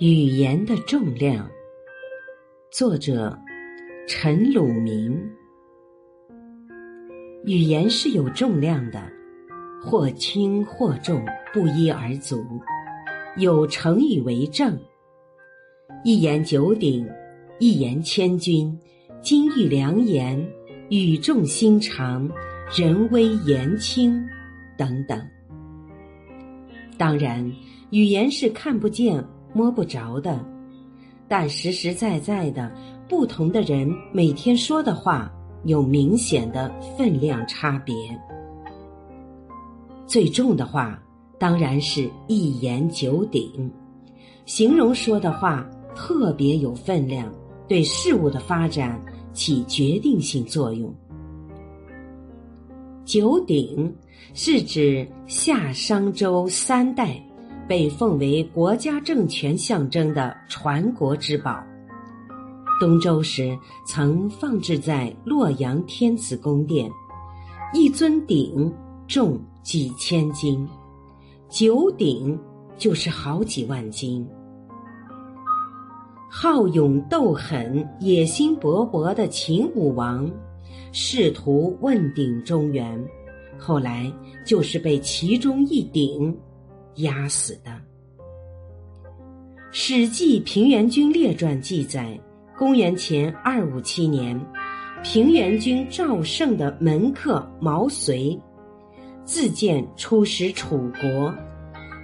语言的重量，作者陈鲁明。语言是有重量的，或轻或重，不一而足。有成语为证：一言九鼎，一言千钧，金玉良言，语重心长，人微言轻，等等。当然，语言是看不见。摸不着的，但实实在在的，不同的人每天说的话有明显的分量差别。最重的话当然是一言九鼎，形容说的话特别有分量，对事物的发展起决定性作用。九鼎是指夏商周三代。被奉为国家政权象征的传国之宝，东周时曾放置在洛阳天子宫殿，一尊鼎重几千斤，九鼎就是好几万斤。好勇斗狠、野心勃勃的秦武王，试图问鼎中原，后来就是被其中一鼎。压死的，《史记·平原君列传》记载，公元前二五七年，平原君赵胜的门客毛遂自荐出使楚国，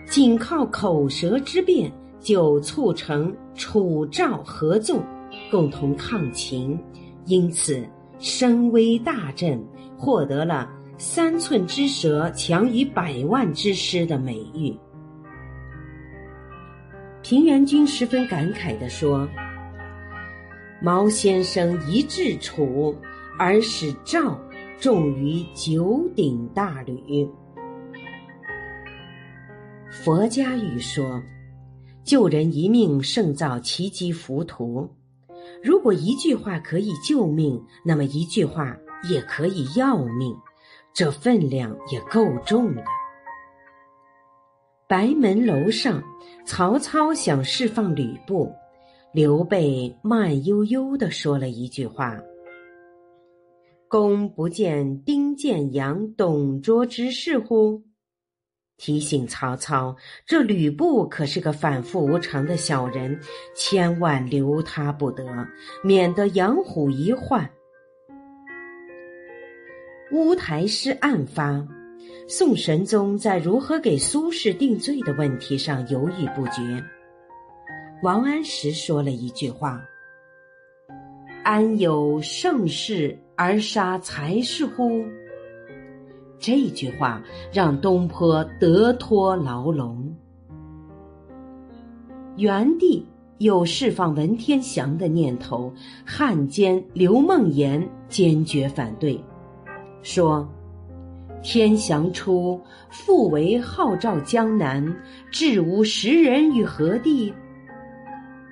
仅靠口舌之辩就促成楚赵合纵，共同抗秦，因此声威大振，获得了“三寸之舌强于百万之师”的美誉。平原君十分感慨地说：“毛先生一至楚，而使赵重于九鼎大吕。”佛家语说：“救人一命胜造七级浮屠。”如果一句话可以救命，那么一句话也可以要命，这分量也够重的。白门楼上，曹操想释放吕布，刘备慢悠悠的说了一句话：“公不见丁建阳、董卓之事乎？”提醒曹操，这吕布可是个反复无常的小人，千万留他不得，免得养虎遗患。乌台诗案发。宋神宗在如何给苏轼定罪的问题上犹豫不决。王安石说了一句话：“安有盛世而杀才士乎？”这句话让东坡得脱牢笼。元帝有释放文天祥的念头，汉奸刘梦妍坚决反对，说。天祥初，复为号召江南，至无识人于何地？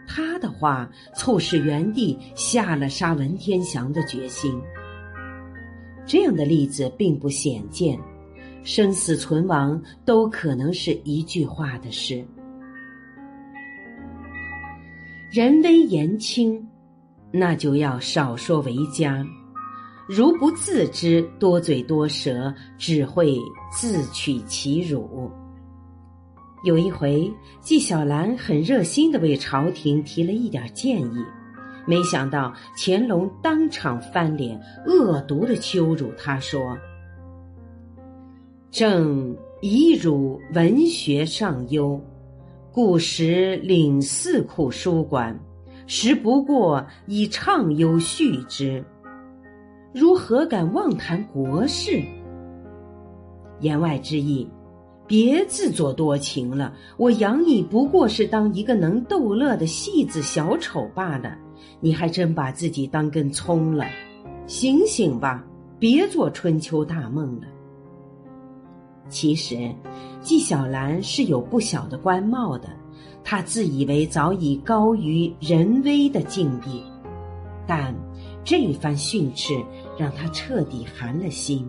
他的话促使元帝下了杀文天祥的决心。这样的例子并不鲜见，生死存亡都可能是一句话的事。人微言轻，那就要少说为佳。如不自知，多嘴多舌，只会自取其辱。有一回，纪晓岚很热心的为朝廷提了一点建议，没想到乾隆当场翻脸，恶毒的羞辱他说：“正以汝文学尚优，故时领四库书馆，实不过以畅优续之。”如何敢妄谈国事？言外之意，别自作多情了。我养你不过是当一个能逗乐的戏子小丑罢了，你还真把自己当根葱了。醒醒吧，别做春秋大梦了。其实，纪晓岚是有不小的官帽的，他自以为早已高于人微的境地，但。这一番训斥让他彻底寒了心，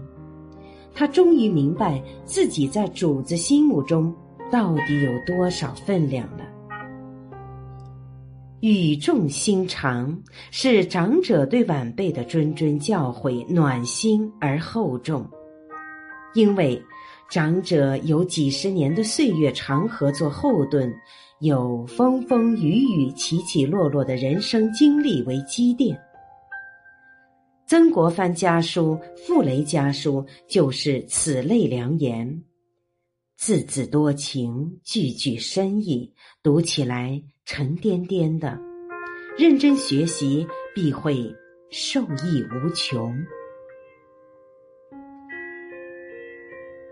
他终于明白自己在主子心目中到底有多少分量了。语重心长，是长者对晚辈的谆谆教诲，暖心而厚重。因为长者有几十年的岁月长河做后盾，有风风雨雨、起起落落的人生经历为积淀。曾国藩家书、傅雷家书就是此类良言，字字多情，句句深意，读起来沉甸甸的。认真学习，必会受益无穷。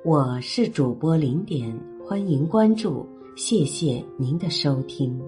我是主播零点，欢迎关注，谢谢您的收听。